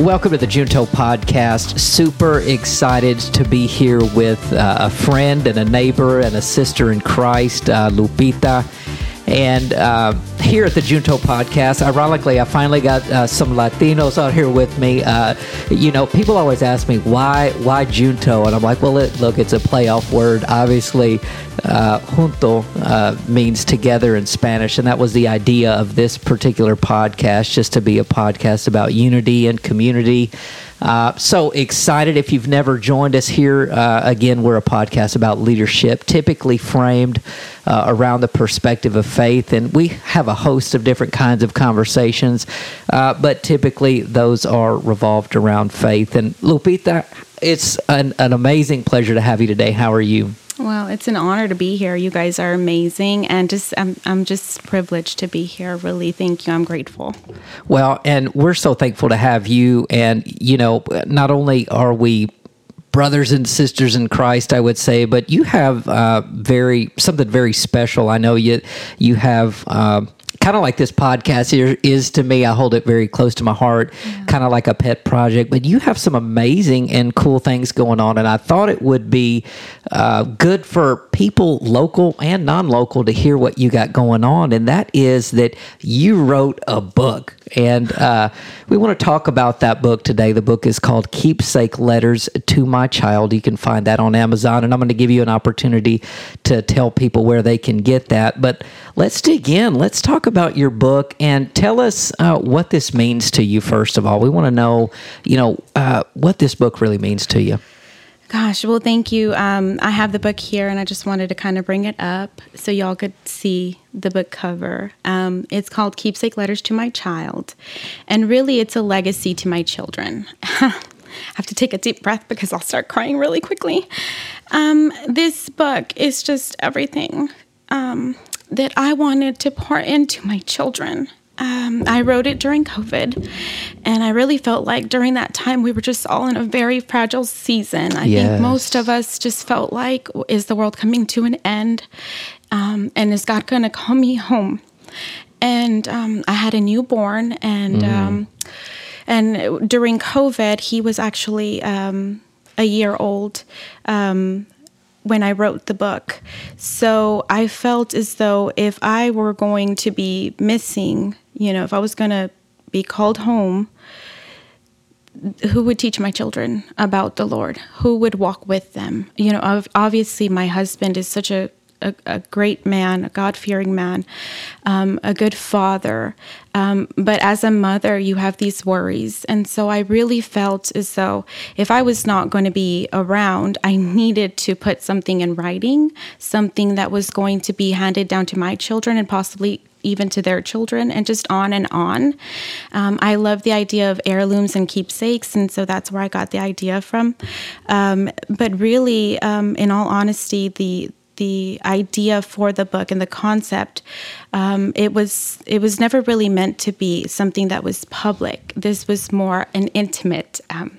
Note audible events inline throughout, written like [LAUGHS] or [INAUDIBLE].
Welcome to the Junto Podcast. Super excited to be here with uh, a friend and a neighbor and a sister in Christ, uh, Lupita. And uh, here at the Junto podcast, ironically, I finally got uh, some Latinos out here with me. Uh, you know, people always ask me why why Junto, and I'm like, well, it, look, it's a playoff word. Obviously, uh, junto uh, means together in Spanish, and that was the idea of this particular podcast, just to be a podcast about unity and community. Uh, so excited if you've never joined us here. Uh, again, we're a podcast about leadership, typically framed uh, around the perspective of faith. And we have a host of different kinds of conversations, uh, but typically those are revolved around faith. And Lupita, it's an, an amazing pleasure to have you today. How are you? Well, it's an honor to be here. You guys are amazing, and just I'm I'm just privileged to be here. Really, thank you. I'm grateful. Well, and we're so thankful to have you. And you know, not only are we brothers and sisters in Christ, I would say, but you have uh, very something very special. I know you you have. Uh, kind of like this podcast here is to me. I hold it very close to my heart, yeah. kind of like a pet project. But you have some amazing and cool things going on, and I thought it would be uh, good for people, local and non-local, to hear what you got going on. And that is that you wrote a book, and uh, we want to talk about that book today. The book is called "Keepsake Letters to My Child." You can find that on Amazon, and I'm going to give you an opportunity to tell people where they can get that. But let's dig in. Let's talk about your book and tell us uh, what this means to you. First of all, we want to know, you know, uh, what this book really means to you. Gosh, well, thank you. Um, I have the book here, and I just wanted to kind of bring it up so y'all could see the book cover. Um, it's called Keepsake Letters to My Child, and really, it's a legacy to my children. I [LAUGHS] have to take a deep breath because I'll start crying really quickly. Um, this book is just everything. Um, that I wanted to pour into my children. Um, I wrote it during COVID, and I really felt like during that time we were just all in a very fragile season. I yes. think most of us just felt like, is the world coming to an end? Um, and is God going to call me home? And um, I had a newborn, and mm. and during COVID, he was actually um, a year old. Um, when I wrote the book. So I felt as though if I were going to be missing, you know, if I was going to be called home, who would teach my children about the Lord? Who would walk with them? You know, obviously, my husband is such a a, a great man, a God fearing man, um, a good father. Um, but as a mother, you have these worries. And so I really felt as though if I was not going to be around, I needed to put something in writing, something that was going to be handed down to my children and possibly even to their children, and just on and on. Um, I love the idea of heirlooms and keepsakes, and so that's where I got the idea from. Um, but really, um, in all honesty, the the idea for the book and the concept, um, it was it was never really meant to be something that was public. This was more an intimate um,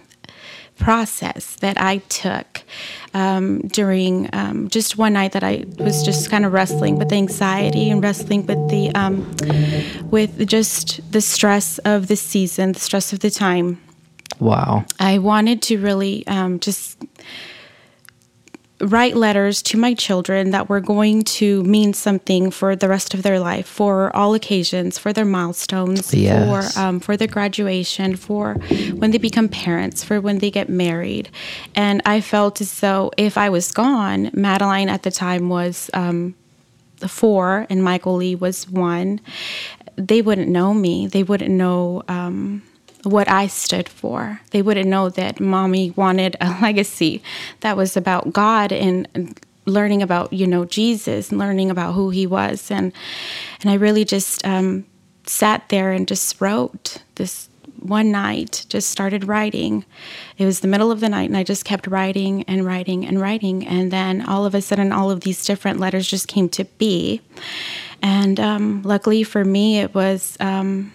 process that I took um, during um, just one night that I was just kind of wrestling with the anxiety and wrestling with the um, with just the stress of the season, the stress of the time. Wow! I wanted to really um, just write letters to my children that were going to mean something for the rest of their life, for all occasions, for their milestones, yes. for um, for their graduation, for when they become parents, for when they get married. And I felt as though if I was gone, Madeline at the time was um, four and Michael Lee was one. They wouldn't know me. They wouldn't know. Um, what I stood for. They wouldn't know that mommy wanted a [LAUGHS] legacy that was about God and learning about you know Jesus and learning about who he was. And and I really just um, sat there and just wrote this one night just started writing. It was the middle of the night and i just kept writing and writing and writing. And then all of a sudden all of these different letters just came to be. And um, luckily for me it was um,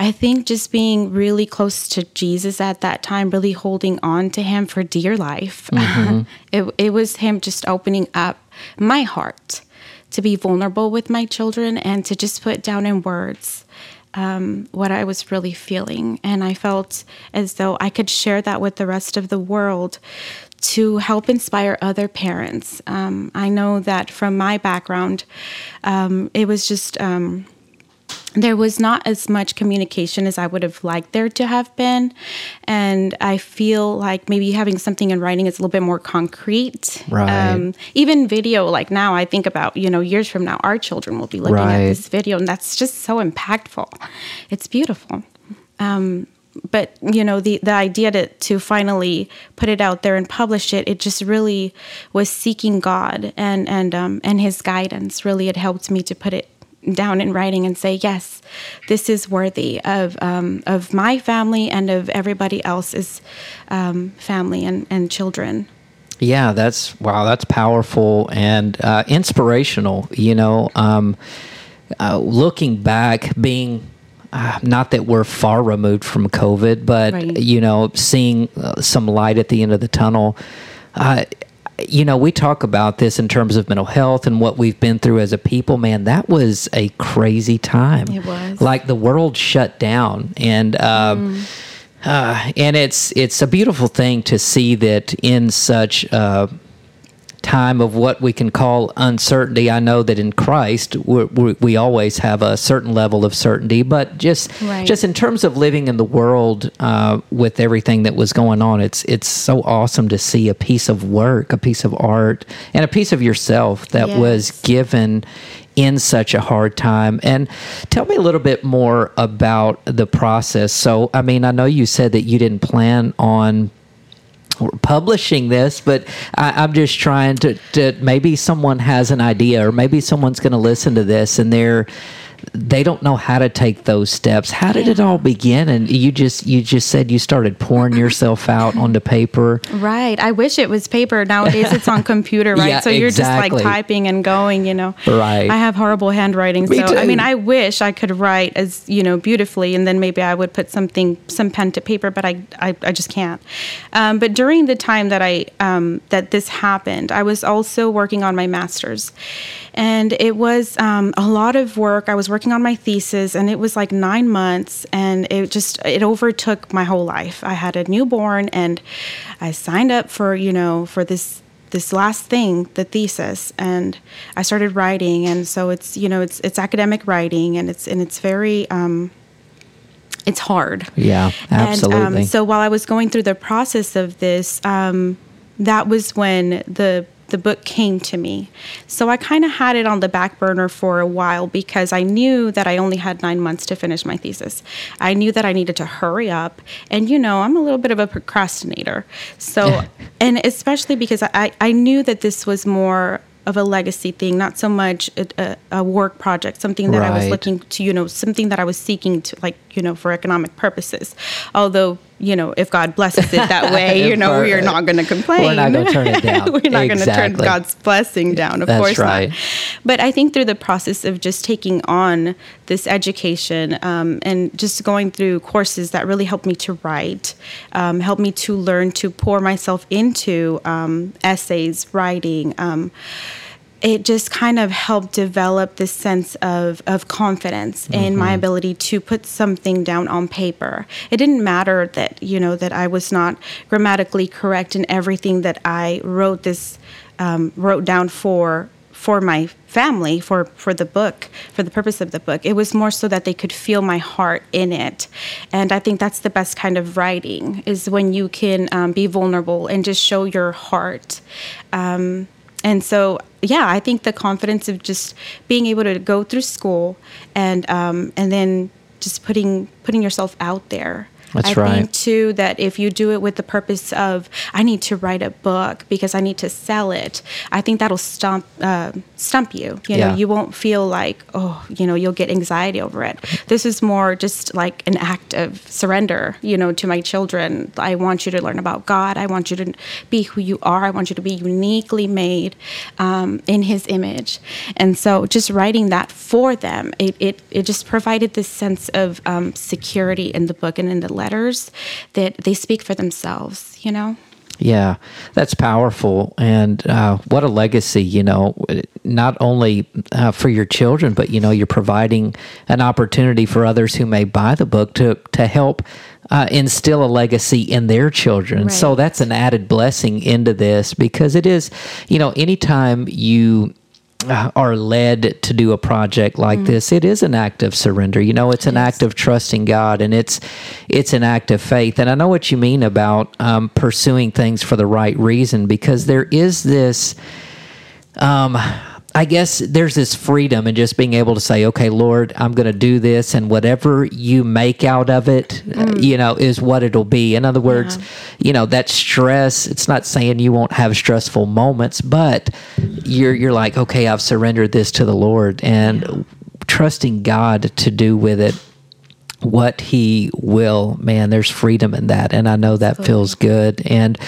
I think just being really close to Jesus at that time, really holding on to him for dear life. [LAUGHS] Mm-hmm. it, it was him just opening up my heart to be vulnerable with my children and to just put down in words um, what I was really feeling. And I felt as though I could share that with the rest of the world to help inspire other parents. Um, I know that from my background, um, it was just. There was not as much communication as I would have liked there to have been. And I feel like maybe having something in writing is a little bit more concrete. Right. Um, even video, like now, I think about, you know, years from now, our children will be looking right. at this video, and that's just so impactful. It's beautiful. Um, but you know the the idea to to finally put it out there and publish it it just really was seeking God and and um and his guidance really it helped me to put it down in writing and say, yes, this is worthy of um, of my family and of everybody else's um, family and, and children. Yeah, that's wow, that's powerful and uh, inspirational. You know, um, uh, looking back, being uh, not that we're far removed from COVID, but Right. you know, seeing uh, some light at the end of the tunnel. Uh, you know, we talk about this in terms of mental health and what we've been through as a people. Man, that was a crazy time. It was. like the world shut down, and um, uh, and it's it's a beautiful thing to see that in such. Uh, time of what we can call uncertainty. I know that in Christ we we we always have a certain level of certainty, but just Right. just in terms of living in the world uh, with everything that was going on, it's it's so awesome to see a piece of work, a piece of art, and a piece of yourself that was given in such a hard time. And tell me a little bit more about the process. So, I mean, I know you said that you didn't plan on publishing this, but I, I'm just trying to, to maybe someone has an idea, or maybe someone's going to listen to this and they're they don't know how to take those steps. How did it all begin? And you just you just said you started pouring yourself out onto paper. Right. I wish it was paper. Nowadays it's on computer, [LAUGHS] right? Yeah, so you're exactly. just like typing and going, you know. Right. I have horrible handwriting. Me so I mean I wish I could write as, you know, beautifully and then maybe I would put something some pen to paper, but I I, I just can't. Um, but during the time that I um, that this happened, I was also working on my master's. And it was um, a lot of work. I was working on my thesis and it was like nine months and it just it overtook my whole life. I had a newborn and I signed up for, you know, for this this last thing, the thesis, and I started writing and so it's, you know, it's it's academic writing and it's and it's very um it's hard. Yeah, absolutely. And um, so while I was going through the process of this, um, that was when the the book came to me. So I kind of had it on the back burner for a while because I knew that I only had nine months to finish my thesis. I knew that I needed to hurry up, and you know I'm a little bit of a procrastinator. So, [LAUGHS] and especially because I I knew that this was more of a legacy thing, not so much a, a, a work project, something that I was looking to, you know, something that I was seeking to, like, you know, for economic purposes. Although, you know, if God blesses it that [LAUGHS] way, you know, we are not going to complain. [LAUGHS] We're not gonna turn it down. we're not going to turn God's blessing down, of That's course right. not. But I think through the process of just taking on this education um, and just going through courses that really helped me to write, um, helped me to learn to pour myself into um, essays, writing. It just kind of helped develop this sense of, of confidence in my ability to put something down on paper. It didn't matter that, you know, that I was not grammatically correct in everything that I wrote this, um, wrote down for for my family for for the book for the purpose of the book. It was more so that they could feel my heart in it. And i think that's the best kind of writing is when you can um, be vulnerable and just show your heart. Um, and so yeah i think the confidence of just being able to go through school and um, and then just putting putting yourself out there That's I right. think too that if you do it with the purpose of I need to write a book because I need to sell it, I think that'll stump uh, stump you. You know, Yeah. you won't feel like oh, you know, you'll get anxiety over it. This is more just like an act of surrender. You know, to my children, I want you to learn about God. I want you to be who you are. I want you to be uniquely made um, in His image. And so, just writing that for them, it it, it just provided this sense of um, security in the book and in the letters that they speak for themselves. You know. Yeah, that's powerful. And uh, what a legacy, you know, not only uh, for your children, but, you know, you're providing an opportunity for others who may buy the book to, to help uh, instill a legacy in their children. Right. So that's an added blessing into this because it is, you know, anytime you are led to do a project like Mm. this, it is an act of surrender. You know, it's an act of trusting God, and it's it's an act of faith. And I know what you mean about um, pursuing things for the right reason, because there is this. Um, I guess there's this freedom in just being able to say, okay, Lord, I'm going to do this, and whatever you make out of it, uh, you know, is what it'll be. In other words, you know, that stress, it's not saying you won't have stressful moments, but you're, you're like, okay, I've surrendered this to the Lord and trusting God to do with it what he will man there's freedom in that and i know that feels good. And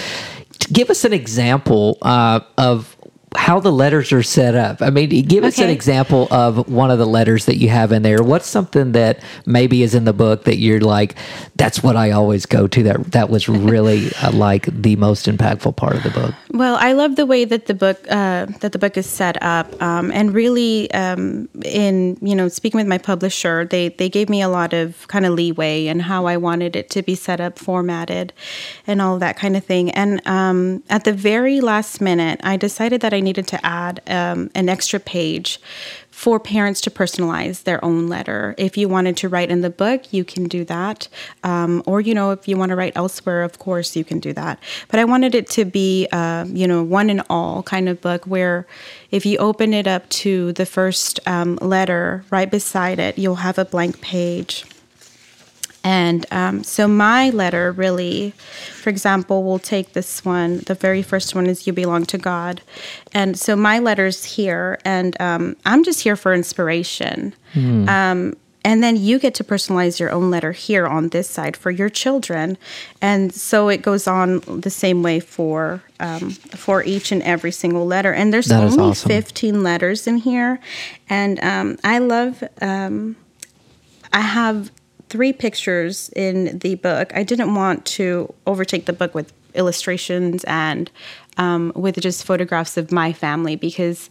give us an example uh, of how the letters are set up. I mean give us an example of one of the letters that you have in there. What's something that maybe is in the book that you're like that's what i always go to that that was really [LAUGHS] uh, like the most impactful part of the book? Well, I love the way that the book uh, that the book is set up, um, and really, um, in you know, speaking with my publisher, they they gave me a lot of kind of leeway and how I wanted it to be set up, formatted, and all that kind of thing. And um, at the very last minute, I decided that I needed to add um, an extra page for parents to personalize their own letter. If you wanted to write in the book, you can do that. Um, or, you know, if you want to write elsewhere, of course, you can do that. But I wanted it to be, uh, you know, one and all kind of book where if you open it up to the first um, letter, right beside it, you'll have a blank page. And um, so my letter really, for example, we'll take this one. The very first one is "You belong to God," and so my letter's here, and um, I'm just here for inspiration. Um, and then you get to personalize your own letter here on this side for your children, and so it goes on the same way for um, for each and every single letter. And there's That only awesome. 15 letters in here, and um, I love. Um, I have three pictures in the book. I didn't want to overtake the book with illustrations and um, with just photographs of my family because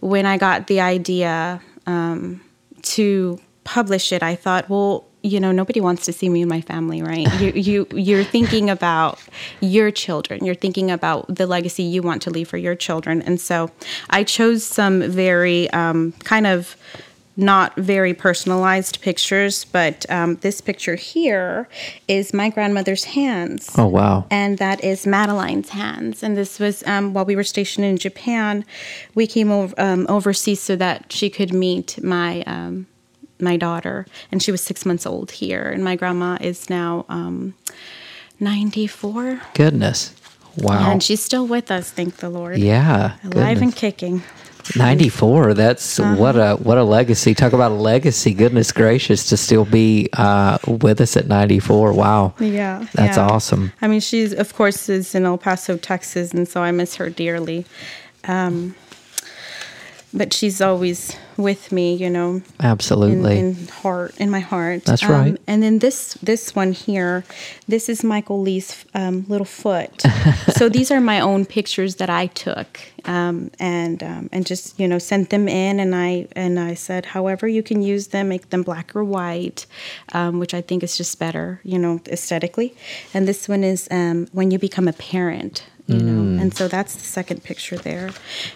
when I got the idea um, to publish it, I thought, well, you know, nobody wants to see me and my family, right? [LAUGHS] You, you, you're thinking about your children. You're thinking about the legacy you want to leave for your children, and so I chose some very um, kind of not very personalized pictures, but um, this picture here is my grandmother's hands. oh wow And that is Madeline's hands. And this was um, while we were stationed in Japan. We came over, um, overseas so that she could meet my um, my daughter, and she was six months old here. And my grandma is now um, ninety four, goodness wow and she's still with us. Thank the Lord. yeah alive goodness. and kicking. 94 that's Uh-huh. what a what a legacy talk about a legacy goodness gracious to still be uh, with us at 94 wow Yeah, that's yeah. awesome I mean, she's of course is in El Paso, Texas, and so I miss her dearly. Um, but she's always with me, you know, absolutely in heart, in my heart. That's right. And then this this one here, this is Michael Lee's um, little foot. [LAUGHS] so these are my own pictures that I took, um, and um, and just you know sent them in, and I and I said, however you can use them, make them black or white, um, which I think is just better, you know, aesthetically. And this one is um, when you become a parent. You Mm. know, and so that's the second picture there,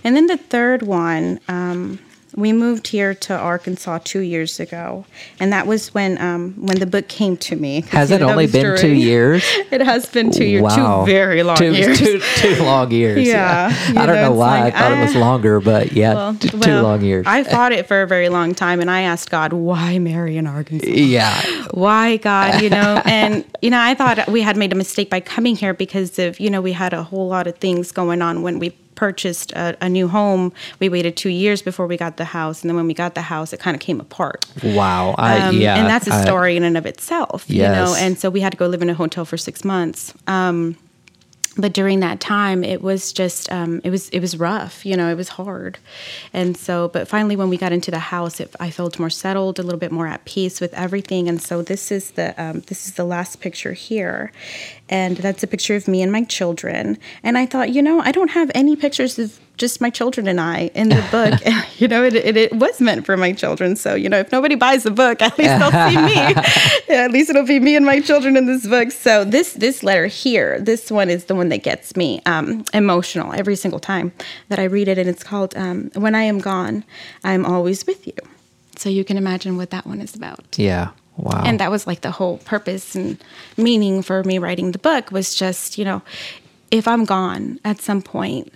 and then the third one. Um, we moved here to Arkansas two years ago, and that was when um, when the book came to me. has it only been two years [LAUGHS] It has been two years, wow two very long two, years. two, two long years Yeah, you i don't know, know why like, i thought it was ah. longer but yeah Well, t- two well, long years I fought it for a very long time, and I asked God, "Why marry in Arkansas? yeah Why, God?" You know, [LAUGHS] and you know, I thought we had made a mistake by coming here because of you know we had a whole lot of things going on when we purchased a, a new home. We waited two years before we got the house, and then when we got the house, it kind of came apart. wow I, Um, yeah and that's a story in and of itself, you know. And so we had to go live in a hotel for six months. Um, but during that time it was just um, it was it was rough you know it was hard and so but finally when we got into the house it, i felt more settled a little bit more at peace with everything and so this is the um, this is the last picture here and that's a picture of me and my children and i thought you know i don't have any pictures of just my children and I in the book. [LAUGHS] [LAUGHS] you know, it, it, it, was meant for my children. So, you know, if nobody buys the book, [LAUGHS] at least they'll see me. yeah, at least it'll be me and my children in this book. So this this letter here, this one is the one that gets me um, emotional every single time that I read it. And it's called um, When I Am Gone, I'm Always With You. So you can imagine what that one is about. Yeah. Wow. And that was like the whole purpose and meaning for me writing the book was just, you know, if I'm gone at some point,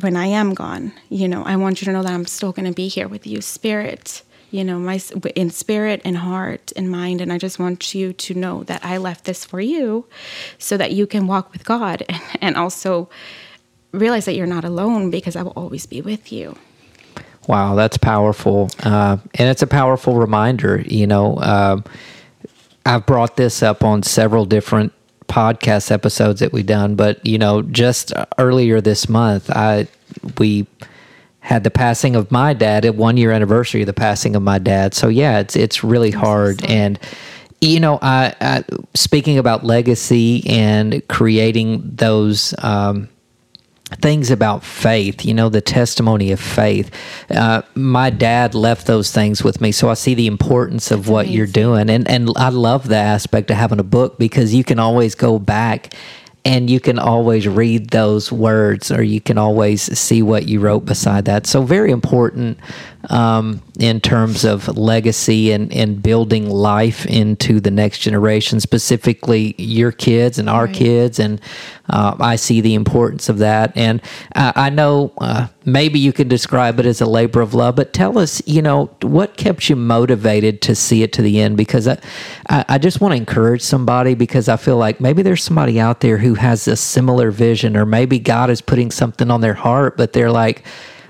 when I am gone, you know, I want you to know that I'm still going to be here with you, spirit, you know, my in spirit and heart and mind, and I just want you to know that I left this for you, so that you can walk with God and, [LAUGHS] and also realize that you're not alone because I will always be with you. Wow, that's powerful, uh, and it's a powerful reminder. You know, uh, I've brought this up on several different podcast episodes that we've done, but you know, just earlier this month, I we had the passing of my dad at one year anniversary of the passing of my dad. So yeah, it's it's really hard and you know, I, I, speaking about legacy and creating those um, things about faith, you know, the testimony of faith. Uh, my dad left those things with me, so I see the importance of That's what amazing. you're doing, and and I love the aspect of having a book because you can always go back and you can always read those words or you can always see what you wrote beside that. So, very important um, in terms of legacy and, and building life into the next generation, specifically your kids and our right. kids. And uh, I see the importance of that. And I, I know uh, maybe you can describe it as a labor of love, but tell us, you know, what kept you motivated to see it to the end? Because I, I just want to encourage somebody because I feel like maybe there's somebody out there who has a similar vision, or maybe God is putting something on their heart, but they're like,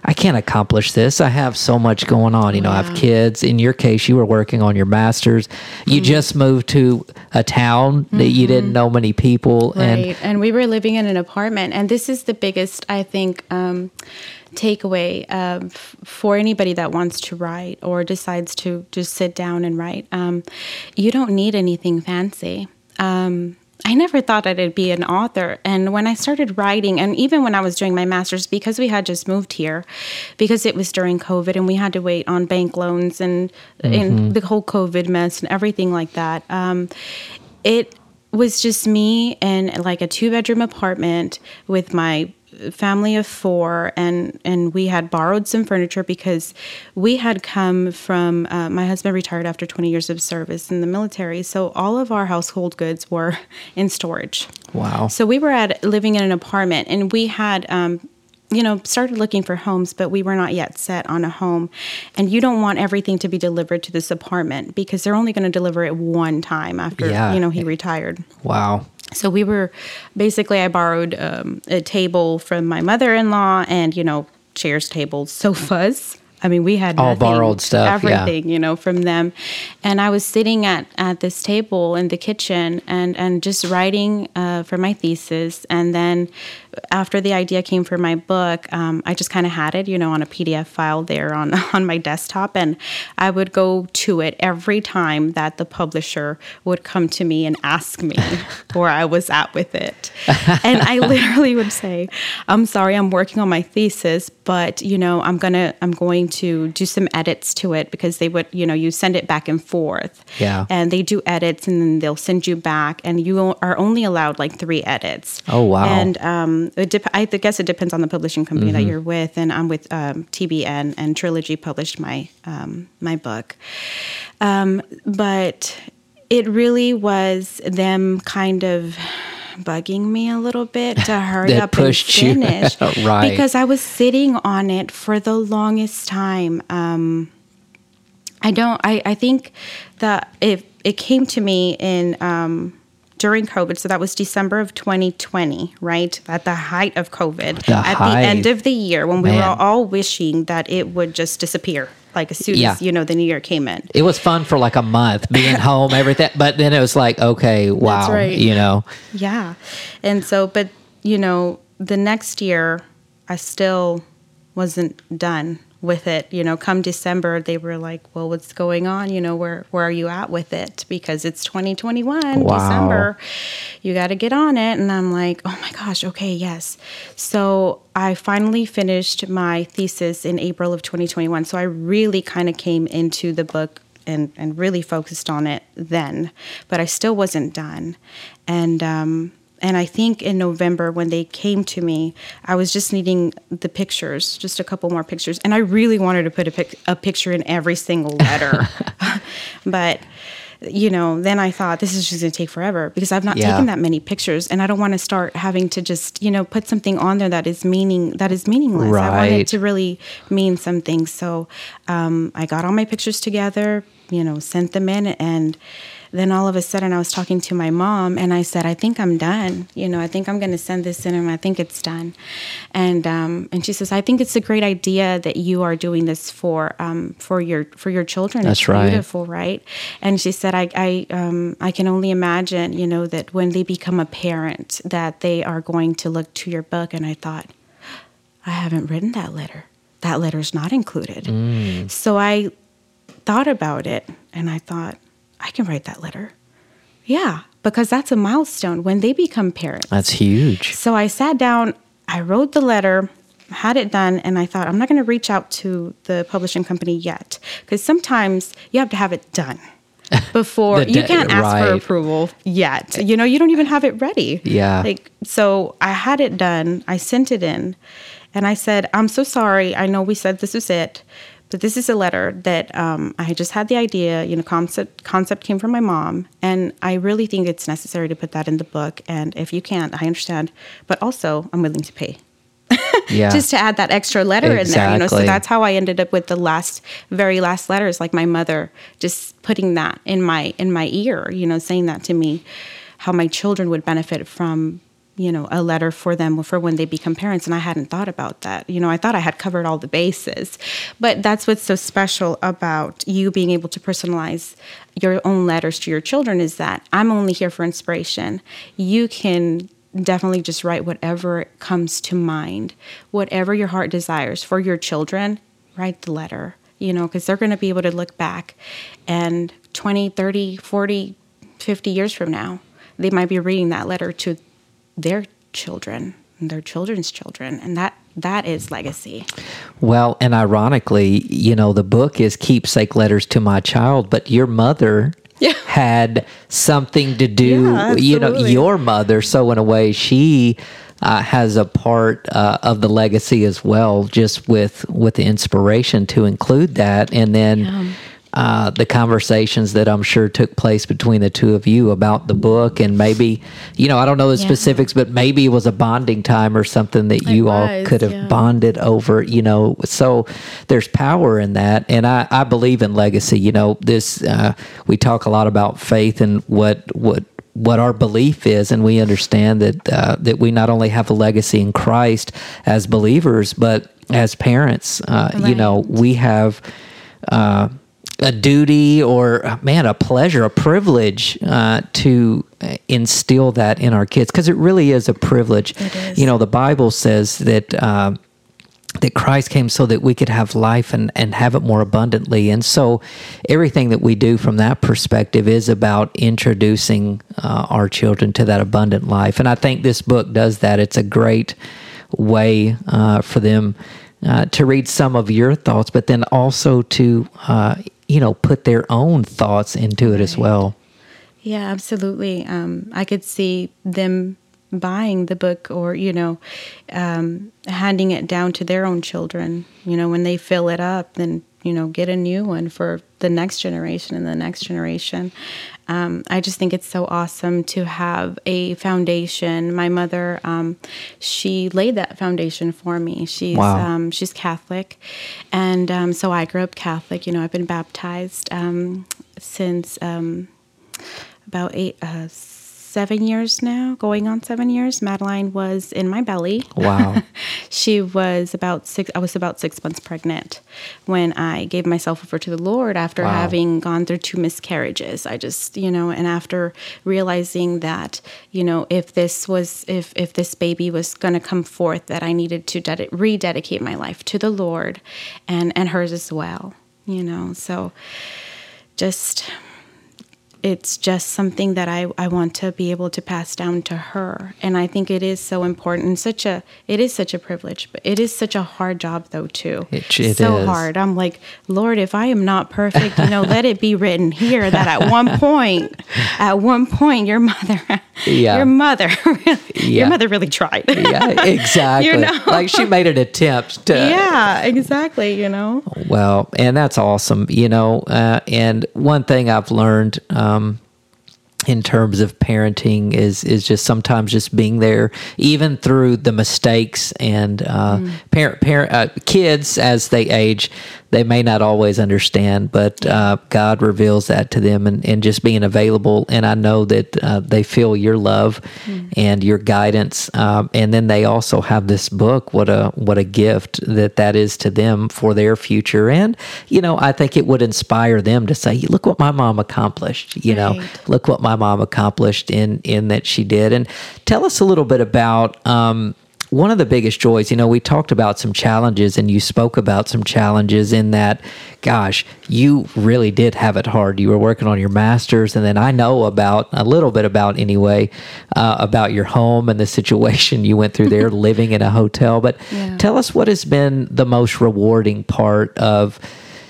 I can't accomplish this. I have so much going on. You know. I have kids. In your case, you were working on your master's. You mm-hmm. just moved to a town that mm-hmm. you didn't mm-hmm. know many people. Right. And, and we were living in an apartment. And this is the biggest, I think, um, takeaway uh, f- for anybody that wants to write or decides to just sit down and write. Um, you don't need anything fancy. Um, I never thought I'd be an author. And when I started writing, and even when I was doing my master's, because we had just moved here, because it was during COVID and we had to wait on bank loans and, mm-hmm. and the whole COVID mess and everything like that, um, it was just me in like a two bedroom apartment with my family of four, and and we had borrowed some furniture because we had come from. Uh, my husband retired after 20 years of service in the military, so all of our household goods were [LAUGHS] in storage. Wow! So we were at living in an apartment, and we had. Um, you know, started looking for homes, but we were not yet set on a home. And you don't want everything to be delivered to this apartment because they're only going to deliver it one time after, yeah. you know, he retired. Wow. So we were basically, I borrowed um, a table from my mother in law and, you know, chairs, tables, [LAUGHS] sofas. I mean, we had all nothing, borrowed stuff, everything, yeah. you know, from them. And I was sitting at, at this table in the kitchen and, and just writing uh, for my thesis. And then after the idea came for my book, um, I just kind of had it, you know, on a PDF file there on, [LAUGHS] on my desktop. And I would go to it every time that the publisher would come to me and ask me [LAUGHS] where I was at with it. and I literally would say, I'm sorry, I'm working on my thesis, but, you know, I'm going to, I'm going to do some edits to it because they would, you know, you send it back and forth. Yeah. And they do edits and then they'll send you back and you are only allowed like three edits. Oh, wow. And, um, um, I guess it depends on the publishing company mm-hmm. that you're with, and I'm with um, TBN, and Trilogy published my um, my book. Um, but it really was them kind of bugging me a little bit to [LAUGHS] hurry up and finish, [LAUGHS] right? Because I was sitting on it for the longest time. Um, I don't. I, I think that it it came to me in um, during COVID. So that was December of 2020, right? At the height of COVID, the at height. the end of the year when we were all wishing that it would just disappear. like as soon Yeah. as you know the new year came in. It was fun for like a month being [LAUGHS] home, everything. But then it was like, okay, wow, right. you know, Yeah. And so, but, you know, the next year, I still wasn't done with it. You know, come December, they were like, well, what's going on? You know, where, where are you at with it? Because it's 2021, Wow. December. You got to get on it. And I'm like, oh my gosh, okay, yes. So I finally finished my thesis in April of 2021. So I really kind of came into the book and, and really focused on it then, but I still wasn't done. And, um, and I think in November when they came to me, I was just needing the pictures, just a couple more pictures. And I really wanted to put a, pic- a picture in every single letter. [LAUGHS] but, you know, then I thought this is just going to take forever because I've not Yeah. taken that many pictures and I don't want to start having to just, you know, put something on there that is meaning that is meaningless. I wanted to really mean something. So um, I got all my pictures together, you know, sent them in and then all of a sudden I was talking to my mom and I said, I think I'm done. You know, I think I'm going to send this in and I think it's done. And um, and she says, I think it's a great idea that you are doing this for um, for your for your children. That's it's right. beautiful, right? And she said, I I um, I can only imagine, you know, that when they become a parent, that they are going to look to your book. And I thought, I haven't written that letter. That letter's not included. Mm. So I thought about it and I thought, I can write that letter. Yeah, because that's a milestone when they become parents. that's huge. So I sat down, I wrote the letter, had it done, and I thought, I'm not going to reach out to the publishing company yet. Because sometimes you have to have it done [LAUGHS] before The you can't ask for approval yet. You know, you don't even have it ready. Yeah. Like, so I had it done, I sent it in, and I said, I'm so sorry. I know we said this was it. But this is a letter that um, I just had the idea. You know, concept concept came from my mom, and I really think it's necessary to put that in the book. And if you can't, I understand. But also, I'm willing to pay [LAUGHS] Yeah. just to add that extra letter in there. You know, so that's how I ended up with the last, very last letters. Like my mother just putting that in my in my ear. You know, saying that to me, how my children would benefit from. You know, a letter for them for when they become parents, and I hadn't thought about that. You know, I thought I had covered all the bases, but that's what's so special about you being able to personalize your own letters to your children is that I'm only here for inspiration. You can definitely just write whatever comes to mind, whatever your heart desires for your children, write the letter, you know, because they're going to be able to look back and 20, 30, 40, 50 years from now, they might be reading that letter to their children and their children's children. And that that is legacy. Well, and ironically, you know, the book is keepsake letters to my child, but your mother Yeah. [LAUGHS] had something to do, Yeah, you know, your mother. So in a way, she uh, has a part uh, of the legacy as well, just with with the inspiration to include that, and then. Uh, the conversations that I'm sure took place between the two of you about the book, and maybe, you know, I don't know the Yeah. specifics, but maybe it was a bonding time or something that you all could have yeah. bonded over, you know. So there's power in that. And I, I believe in legacy. You know, this, uh, we talk a lot about faith and what, what, what our belief is, and we understand that uh, that we not only have a legacy in Christ as believers, but as parents, uh, you know, we have uh, a duty or uh, man, a pleasure, a privilege uh, to uh, instill that in our kids because it really is a privilege. Is. You know, the Bible says that. Uh, that Christ came so that we could have life and, and have it more abundantly. And so everything that we do from that perspective is about introducing uh, our children to that abundant life. And I think this book does that. It's a great way uh, for them uh, to read some of your thoughts, but then also to, uh, you know, put their own thoughts into it as well. Yeah, absolutely. Um, I could see them buying the book or, you know, um, handing it down to their own children. You know, when they fill it up, then, you know, get a new one for the next generation and the next generation. Um, I just think it's so awesome to have a foundation. My mother, um, she laid that foundation for me. She's Wow. um, she's Catholic, and um, so I grew up Catholic. You know, I've been baptized um, since um, about eight, uh, seven years now, going on seven years. Madeline was in my belly. Wow. [LAUGHS] she was about six, I was about six months pregnant when I gave myself over to the Lord after Wow. having gone through two miscarriages. I just, you know, and after realizing that, you know, if this was, if, if this baby was going to come forth, that I needed to dedi- rededicate my life to the Lord and, and hers as well, you know, so just it's just something that I, I want to be able to pass down to her and i think it is so important such a it is such a privilege but it is such a hard job though too It- it so is. hard i'm like lord if i am not perfect you know let it be written here that at one [LAUGHS] point at one point your mother Yeah. your mother [LAUGHS] Yeah. your mother really tried yeah, [LAUGHS] exactly. know? Like she made an attempt to. yeah exactly you know Well, and that's awesome, you know. Uh, and one thing I've learned um, in terms of parenting is is just sometimes just being there, even through the mistakes and uh, parent parent uh, kids as they age. They may not always understand, but uh, God reveals that to them, and, and just being available. And I know that uh, they feel your love and your guidance, um, and then they also have this book. What a what a gift that that is to them for their future. And you know, I think it would inspire them to say, "Look what my mom accomplished." You know, look what my mom accomplished in in that she did. And tell us a little bit about. Um, one of the biggest joys, you know, we talked about some challenges and you spoke about some challenges in that, gosh, you really did have it hard. You were working on your master's, and then I know about a little bit about, anyway, uh, about your home and the situation you went through there, [LAUGHS] living in a hotel. But Yeah. tell us what has been the most rewarding part of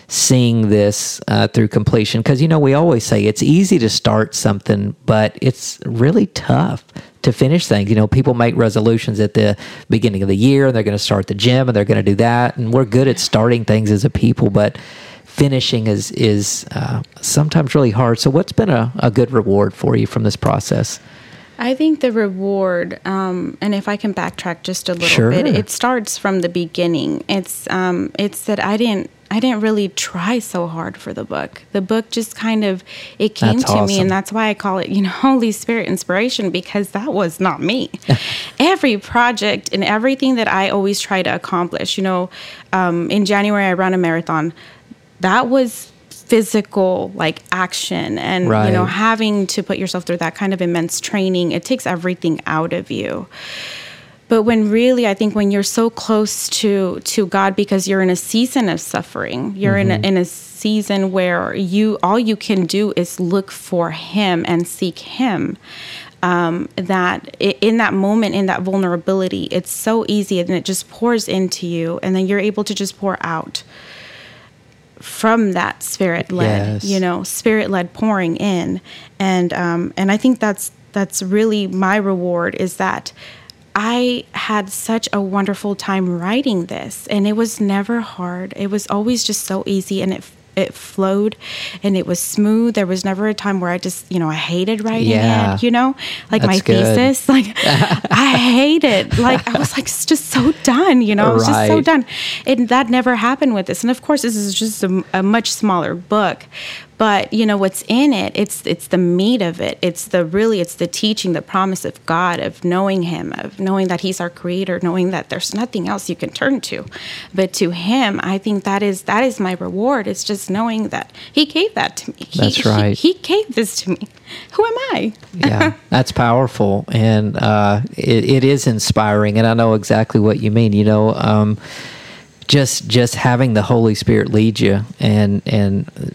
seeing this uh, through completion because you know we always say it's easy to start something but it's really tough to finish things you know people make resolutions at the beginning of the year and they're going to start the gym and they're going to do that and we're good at starting things as a people but finishing is is uh, sometimes really hard so what's been a, a good reward for you from this process I think the reward, um, and if I can backtrack just a little Sure. bit, it starts from the beginning. It's um, it's that I didn't I didn't really try so hard for the book. The book just kind of it came That's to me, and that's why I call it you know [LAUGHS] Holy Spirit inspiration because that was not me. [LAUGHS] Every project and everything that I always try to accomplish, you know, um, in January I ran a marathon. That was physical like action and you know having to put yourself through that kind of immense training it takes everything out of you but when really i think when you're so close to to god because you're in a season of suffering you're in, a, in a season where you all you can do is look for him and seek him. Um, that in that moment in that vulnerability it's so easy and it just pours into you and then you're able to just pour out from that spirit led Yes. you know spirit led pouring in. And um and i think that's that's really my reward is that i had such a wonderful time writing this and it was never hard. It was always just so easy and it it flowed and it was smooth. There was never a time where i just you know i hated writing Yeah. it you know? Like my good. thesis like [LAUGHS] i hate it. Like i was like just so done you know? I was just so done. And that never happened with this. And of course this is just a, a much smaller book but you know what's in it it's it's the meat of it. It's the really it's the teaching the promise of god of knowing him of knowing that he's our creator knowing that there's nothing else you can turn to. But to him i think that is that is my reward. It's just knowing that he gave that to me. He- That's he- right. he, gave this to me. Who am i? Yeah, that's powerful, and uh, it, it is inspiring. And I know exactly what you mean. You know, um, just just having the Holy Spirit lead you and and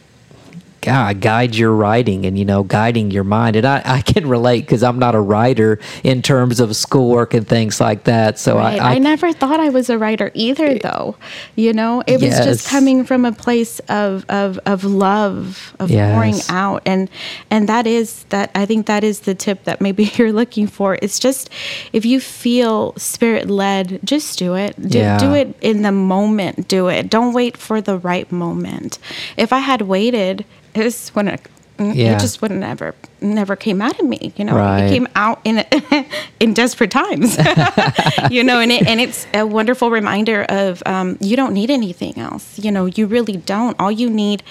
God guide your writing, and you know, guiding your mind. And I, I can relate because I'm not a writer in terms of schoolwork and things like that. So Right. I, I, never thought I was a writer either, eh, though. You know, it was just coming from a place of of, of love, of pouring out, and and that is that. I think that is the tip that maybe [LAUGHS] you're looking for. It's just if you feel spirit led, just do it. Do, Yeah. do it in the moment. Do it. Don't wait for the right moment. If I had waited, it just wouldn't. Yeah. It just wouldn't ever never came out of me. You know, Right. it came out in [LAUGHS] in desperate times. [LAUGHS] you know, and it, and it's a wonderful reminder of um, you don't need anything else. You know, you really don't. All you need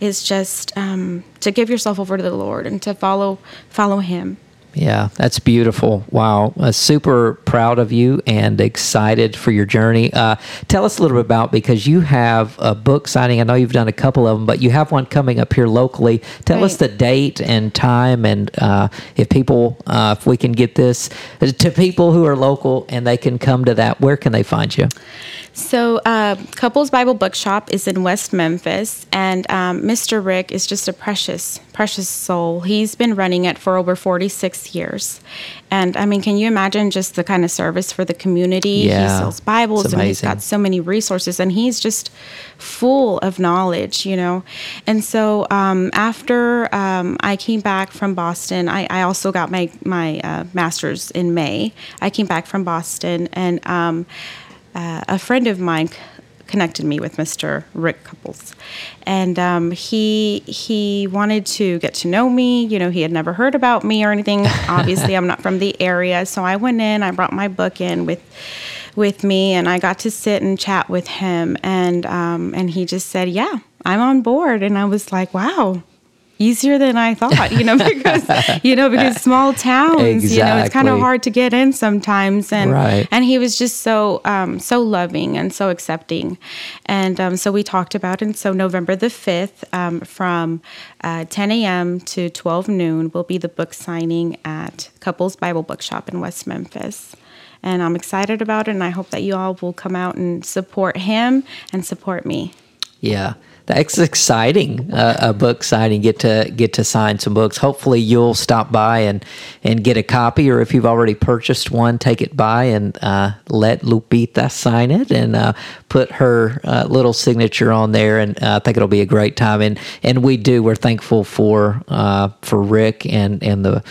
is just um, to give yourself over to the Lord and to follow follow Him. Yeah, that's beautiful. Wow. Uh, super proud of you and excited for your journey. Uh, tell us a little bit about because you have a book signing. I know you've done a couple of them, but you have one coming up here locally. Tell right. us the date and time, and uh, if people, uh, if we can get this to people who are local and they can come to that, where can they find you? So, uh, Couples Bible Bookshop is in West Memphis, and um, Mr. Rick is just a precious, precious soul. He's been running it for over 46 years. And I mean, can you imagine just the kind of service for the community? Yeah, he sells Bibles and he's got so many resources, and he's just full of knowledge, you know. And so, um, after um, I came back from Boston, I, I also got my, my uh, master's in May. I came back from Boston, and um, uh, a friend of mine connected me with Mr. Rick Couples, and um, he he wanted to get to know me. You know, he had never heard about me or anything. [LAUGHS] Obviously, I'm not from the area, so I went in. I brought my book in with with me, and I got to sit and chat with him, and um, and he just said, "Yeah, I'm on board," and I was like, "Wow." Easier than I thought, you know, [LAUGHS] because you know, because small towns, exactly. you know, it's kind of hard to get in sometimes. And right. and he was just so um, so loving and so accepting, and um, so we talked about it. And so November the fifth, um, from uh, 10 a.m. to 12 noon, will be the book signing at Couples Bible Bookshop in West Memphis and I'm excited about it. And I hope that you all will come out and support him and support me. Yeah, that's exciting. Uh, a book signing, get to get to sign some books. Hopefully, you'll stop by and and get a copy, or if you've already purchased one, take it by and uh, let Lupita sign it and uh, put her uh, little signature on there. And uh, I think it'll be a great time. And and we do. We're thankful for uh, for Rick and and the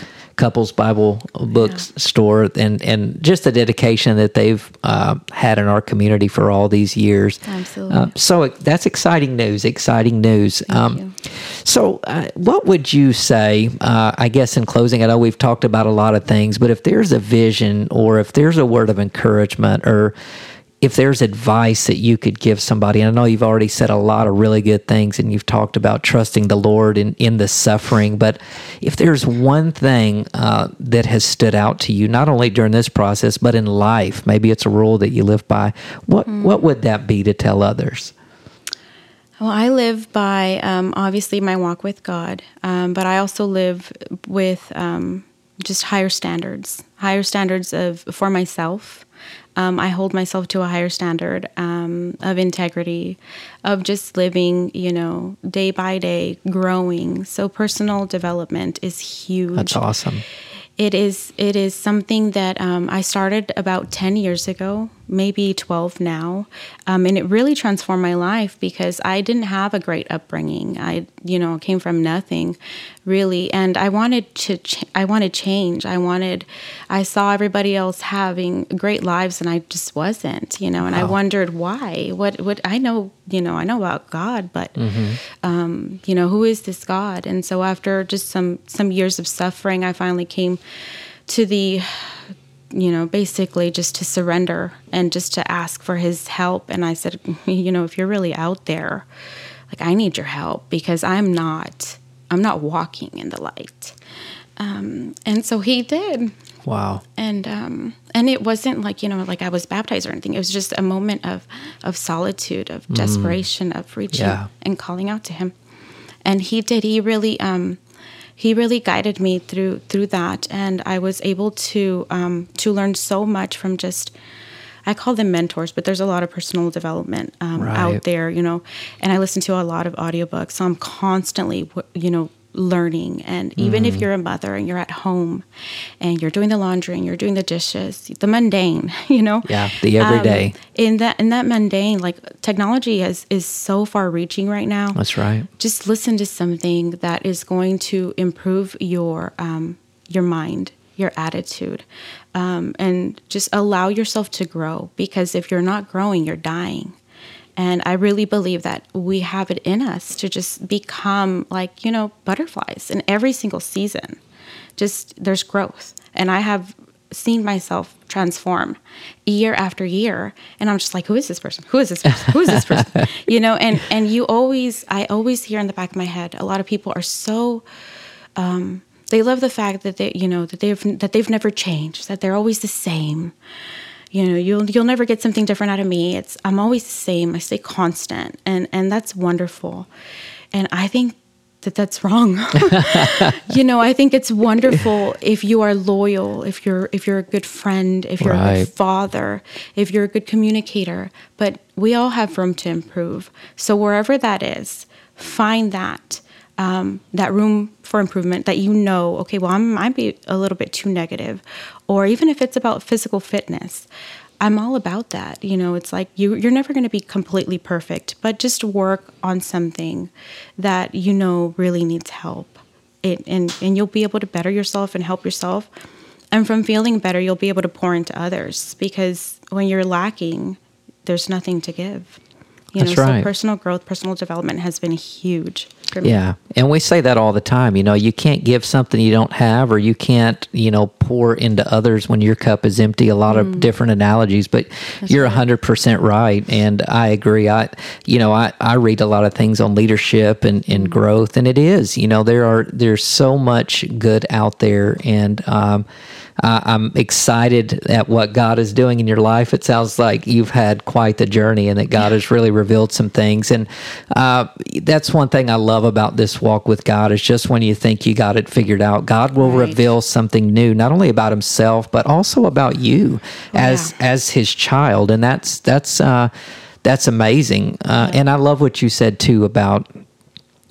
couples Bible books yeah. store and and just the dedication that they've uh, had in our community for all these years. Absolutely. Uh, so that's exciting news. Exciting news. Um, so, uh, what would you say? Uh, I guess in closing, I know we've talked about a lot of things, but if there's a vision or if there's a word of encouragement or if there's advice that you could give somebody, and I know you've already said a lot of really good things and you've talked about trusting the Lord in, in the suffering, but if there's one thing uh, that has stood out to you, not only during this process, but in life, maybe it's a rule that you live by, what, mm. what would that be to tell others? Well, I live by um, obviously my walk with God, um, but I also live with um, just higher standards, higher standards of for myself um, I hold myself to a higher standard um, of integrity, of just living, you know, day by day, growing. So personal development is huge. That's awesome. It is. It is something that um, I started about ten years ago maybe 12 now. Um, and it really transformed my life because I didn't have a great upbringing. I, you know, came from nothing really. And I wanted to, ch- I wanted change. I wanted, I saw everybody else having great lives and I just wasn't, you know, and wow. I wondered why, what, what I know, you know, I know about God, but, mm-hmm. um, you know, who is this God? And so after just some, some years of suffering, I finally came to the you know, basically just to surrender and just to ask for his help. And I said, you know, if you're really out there, like I need your help because I'm not, I'm not walking in the light. Um, and so he did. Wow. And um, and it wasn't like you know like I was baptized or anything. It was just a moment of of solitude, of mm. desperation, mm. of reaching yeah. and calling out to him. And he did. He really um, he really guided me through through that, and I was able to um, to learn so much from just. I call them mentors, but there's a lot of personal development um, right. out there, you know. And I listen to a lot of audiobooks, so I'm constantly, you know, learning. And even mm-hmm. if you're a mother and you're at home and you're doing the laundry and you're doing the dishes, the mundane, [LAUGHS] you know? Yeah, the everyday. Um, in that in that mundane, like technology is is so far reaching right now. That's right. Just listen to something that is going to improve your um, your mind, your attitude. Um, and just allow yourself to grow because if you're not growing, you're dying. And I really believe that we have it in us to just become like, you know, butterflies in every single season. Just there's growth. And I have seen myself transform year after year and i'm just like who is this person who is this person who is this person [LAUGHS] you know and and you always i always hear in the back of my head a lot of people are so um they love the fact that they, you know, that they've that they've never changed, that they're always the same. You know, you'll you'll never get something different out of me. It's I'm always the same. I stay constant, and and that's wonderful. And I think that that's wrong. [LAUGHS] you know, I think it's wonderful if you are loyal, if you're if you're a good friend, if you're right. a good father, if you're a good communicator. But we all have room to improve. So wherever that is, find that um, that room for improvement that you know. Okay, well, I might be a little bit too negative, or even if it's about physical fitness. I'm all about that. You know, it's like you you're never going to be completely perfect, but just work on something that you know really needs help. It, and and you'll be able to better yourself and help yourself. And from feeling better, you'll be able to pour into others because when you're lacking, there's nothing to give. You That's know, right. so personal growth, personal development has been huge for me. Yeah. And we say that all the time. You know, you can't give something you don't have, or you can't, you know, pour into others when your cup is empty. A lot mm. of different analogies, but That's you're right. 100% right. And I agree. I, you know, I, I read a lot of things on leadership and, and mm. growth, and it is, you know, there are, there's so much good out there. And, um, uh, I'm excited at what God is doing in your life. It sounds like you've had quite the journey and that God has really revealed some things. And uh, that's one thing I love about this walk with God is just when you think you got it figured out, God will right. reveal something new, not only about himself, but also about you oh, as, yeah. as his child. And that's, that's, uh, that's amazing. Uh, yeah. And I love what you said too about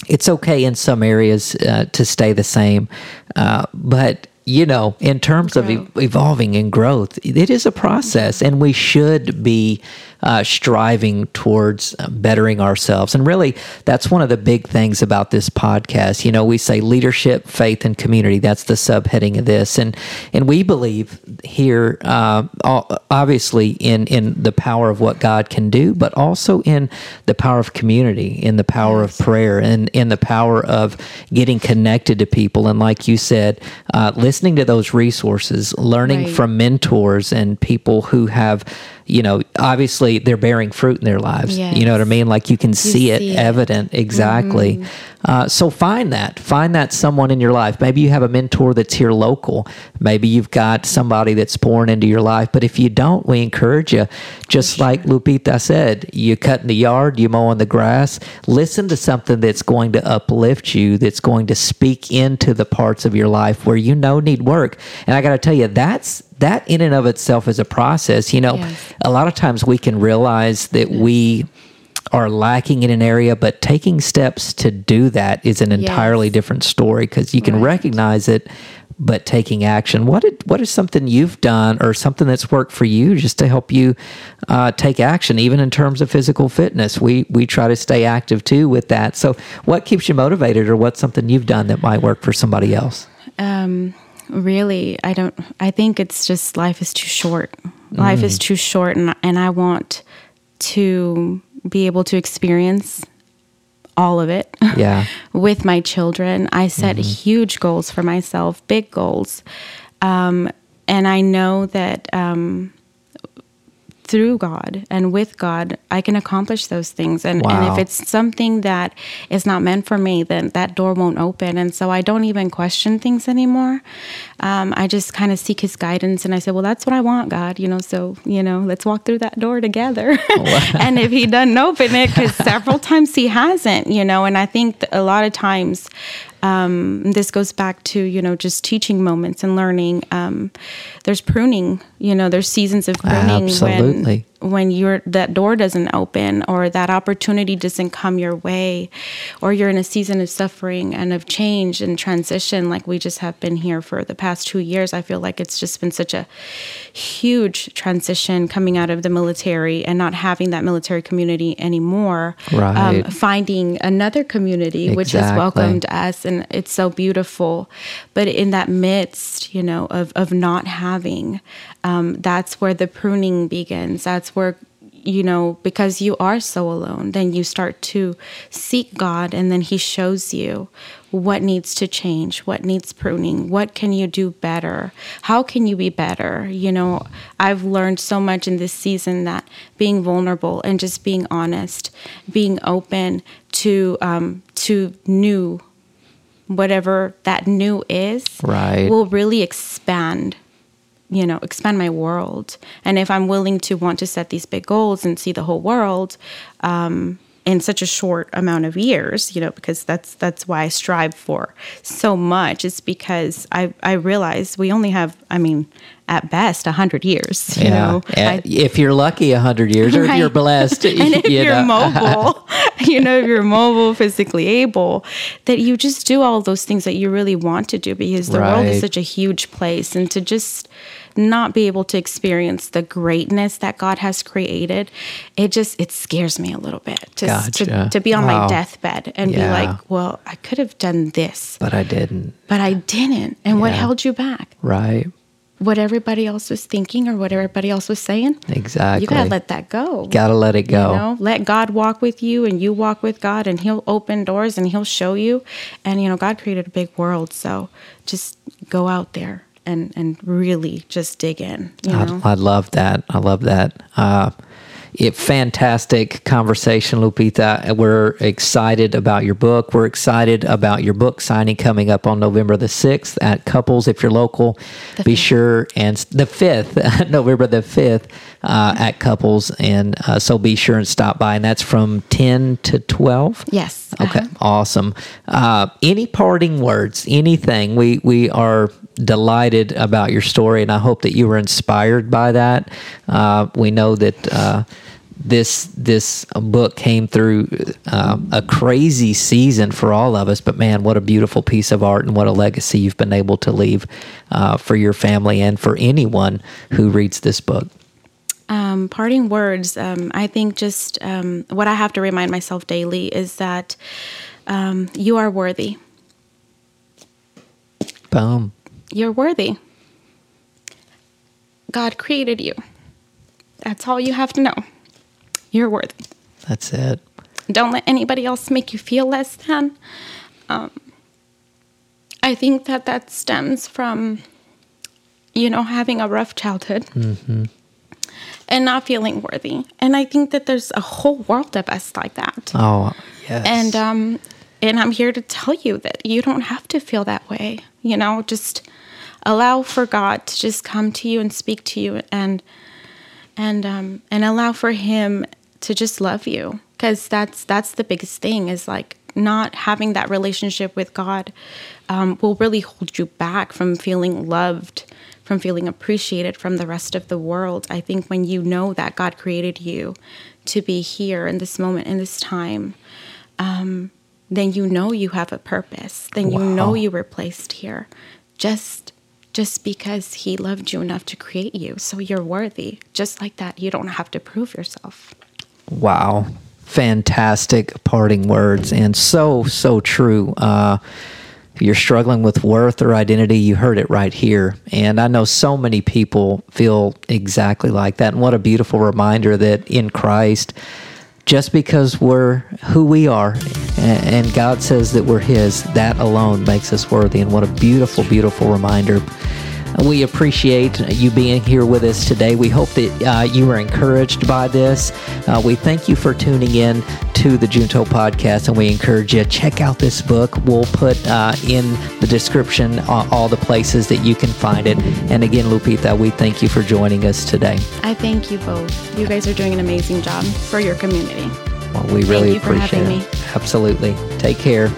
it's okay in some areas uh, to stay the same, uh, but you know, in terms Grow. of evolving and growth, it is a process, and we should be uh, striving towards uh, bettering ourselves. And really, that's one of the big things about this podcast. You know, we say leadership, faith, and community. That's the subheading of this, and and we believe here, uh, obviously, in in the power of what God can do, but also in the power of community, in the power of prayer, and in the power of getting connected to people. And like you said, uh, listening to those resources, learning right. from mentors and people who have you know, obviously they're bearing fruit in their lives. Yes. You know what I mean? Like you can you see, it, see it, evident. Exactly. Mm-hmm. Uh, so find that. Find that someone in your life. Maybe you have a mentor that's here local. Maybe you've got somebody that's born into your life. But if you don't, we encourage you. Just sure. like Lupita said, you cut in the yard, you mow on the grass. Listen to something that's going to uplift you, that's going to speak into the parts of your life where you know need work. And I got to tell you, that's that in and of itself is a process. You know, yes. a lot of times we can realize that we are lacking in an area, but taking steps to do that is an entirely yes. different story because you can right. recognize it, but taking action. What did, what is something you've done or something that's worked for you just to help you uh, take action, even in terms of physical fitness? We we try to stay active too with that. So, what keeps you motivated, or what's something you've done that might work for somebody else? Um, really i don't i think it's just life is too short life mm. is too short and and i want to be able to experience all of it [LAUGHS] yeah with my children i set mm-hmm. huge goals for myself big goals um, and i know that um, through God and with God, I can accomplish those things. And, wow. and if it's something that is not meant for me, then that door won't open. And so I don't even question things anymore. Um, I just kind of seek His guidance and I say, well, that's what I want, God. You know, so, you know, let's walk through that door together. [LAUGHS] And if He doesn't open it, because several times He hasn't, you know, and I think a lot of times um, this goes back to you know just teaching moments and learning. Um, there's pruning. You know, there's seasons of pruning Absolutely. when when you're that door doesn't open or that opportunity doesn't come your way, or you're in a season of suffering and of change and transition, like we just have been here for the past two years. I feel like it's just been such a huge transition coming out of the military and not having that military community anymore. Right. Um, finding another community exactly. which has welcomed us and it's so beautiful. But in that midst, you know, of, of not having, um, that's where the pruning begins. That's where you know, because you are so alone, then you start to seek God and then He shows you what needs to change, what needs pruning, what can you do better, how can you be better. You know, I've learned so much in this season that being vulnerable and just being honest, being open to um, to new whatever that new is, Right. will really expand you know expand my world. And if i'm willing to want to set these big goals and see the whole world um, in such a short amount of years you know because that's that's why i strive for so much is because i i realize we only have i mean at best 100 years you know? I- if you're lucky, hundred years, or if you're blessed, [LAUGHS] and if you you're know. mobile, [LAUGHS] you know, if you're mobile, physically able, that you just do all those things that you really want to do because the world is such a huge place. And to just not be able to experience the greatness that God has created, it just, it scares me a little bit. Just Gotcha. to, to be on Wow. my deathbed and Yeah. be like, well, I could have done this, but I didn't. but I didn't. And what held you back? Right. What everybody else was thinking or what everybody else was saying? Exactly. You gotta let that go. You Gotta let it go. You know, let God walk with you and you walk with God and he'll open doors and he'll show you. And you know, God created a big world, so just go out there and and really just dig in, you know. I, I love that. I love that. Uh, it fantastic conversation, Lupita. We're excited about your book. We're excited about your book signing coming up on November the sixth at Couples. If you're local, The be fifth. sure and the fifth, [LAUGHS] November the fifth, uh, at Couples, and uh, so be sure and stop by. And that's from ten to twelve. yes. Okay, uh-huh. awesome. Uh, any parting words? Anything? We we are delighted about your story, and I hope that you were inspired by that. Uh, we know that uh, this this book came through uh, a crazy season for all of us, but man, what a beautiful piece of art and what a legacy you've been able to leave uh, for your family and for anyone who reads this book. Um, parting words. Um, I think just um, what I have to remind myself daily is that um, you are worthy. Boom. You're worthy. God created you. That's all you have to know. You're worthy. That's it. Don't let anybody else make you feel less than. Um, I think that that stems from, you know, having a rough childhood and not feeling worthy. And I think that there's a whole world of us like that. Oh yes. And um, and I'm here to tell you that you don't have to feel that way. You know, just allow for God to just come to you and speak to you, and and um, and allow for Him to just love you, because that's that's the biggest thing is like not having that relationship with God um, will really hold you back from feeling loved, from feeling appreciated from the rest of the world. I think when you know that God created you to be here in this moment, in this time, um, then you know you have a purpose. Then you know you were placed here, just just because He loved you enough to create you. So you're worthy. Just like that, you don't have to prove yourself. Wow. Fantastic parting words and so, so true. Uh, if you're struggling with worth or identity, you heard it right here. And I know so many people feel exactly like that. And what a beautiful reminder that in Christ, just because we're who we are and God says that we're His, that alone makes us worthy. And what a beautiful, beautiful reminder. We appreciate you being here with us today. We hope that uh, you were encouraged by this. Uh, we thank you for tuning in to the Junto podcast, and we encourage you to check out this book. We'll put uh, in the description uh, all the places that you can find it. And again, Lupita, we thank you for joining us today. I thank you both. You guys are doing an amazing job for your community. Well, we really appreciate it. me. Absolutely. Take care.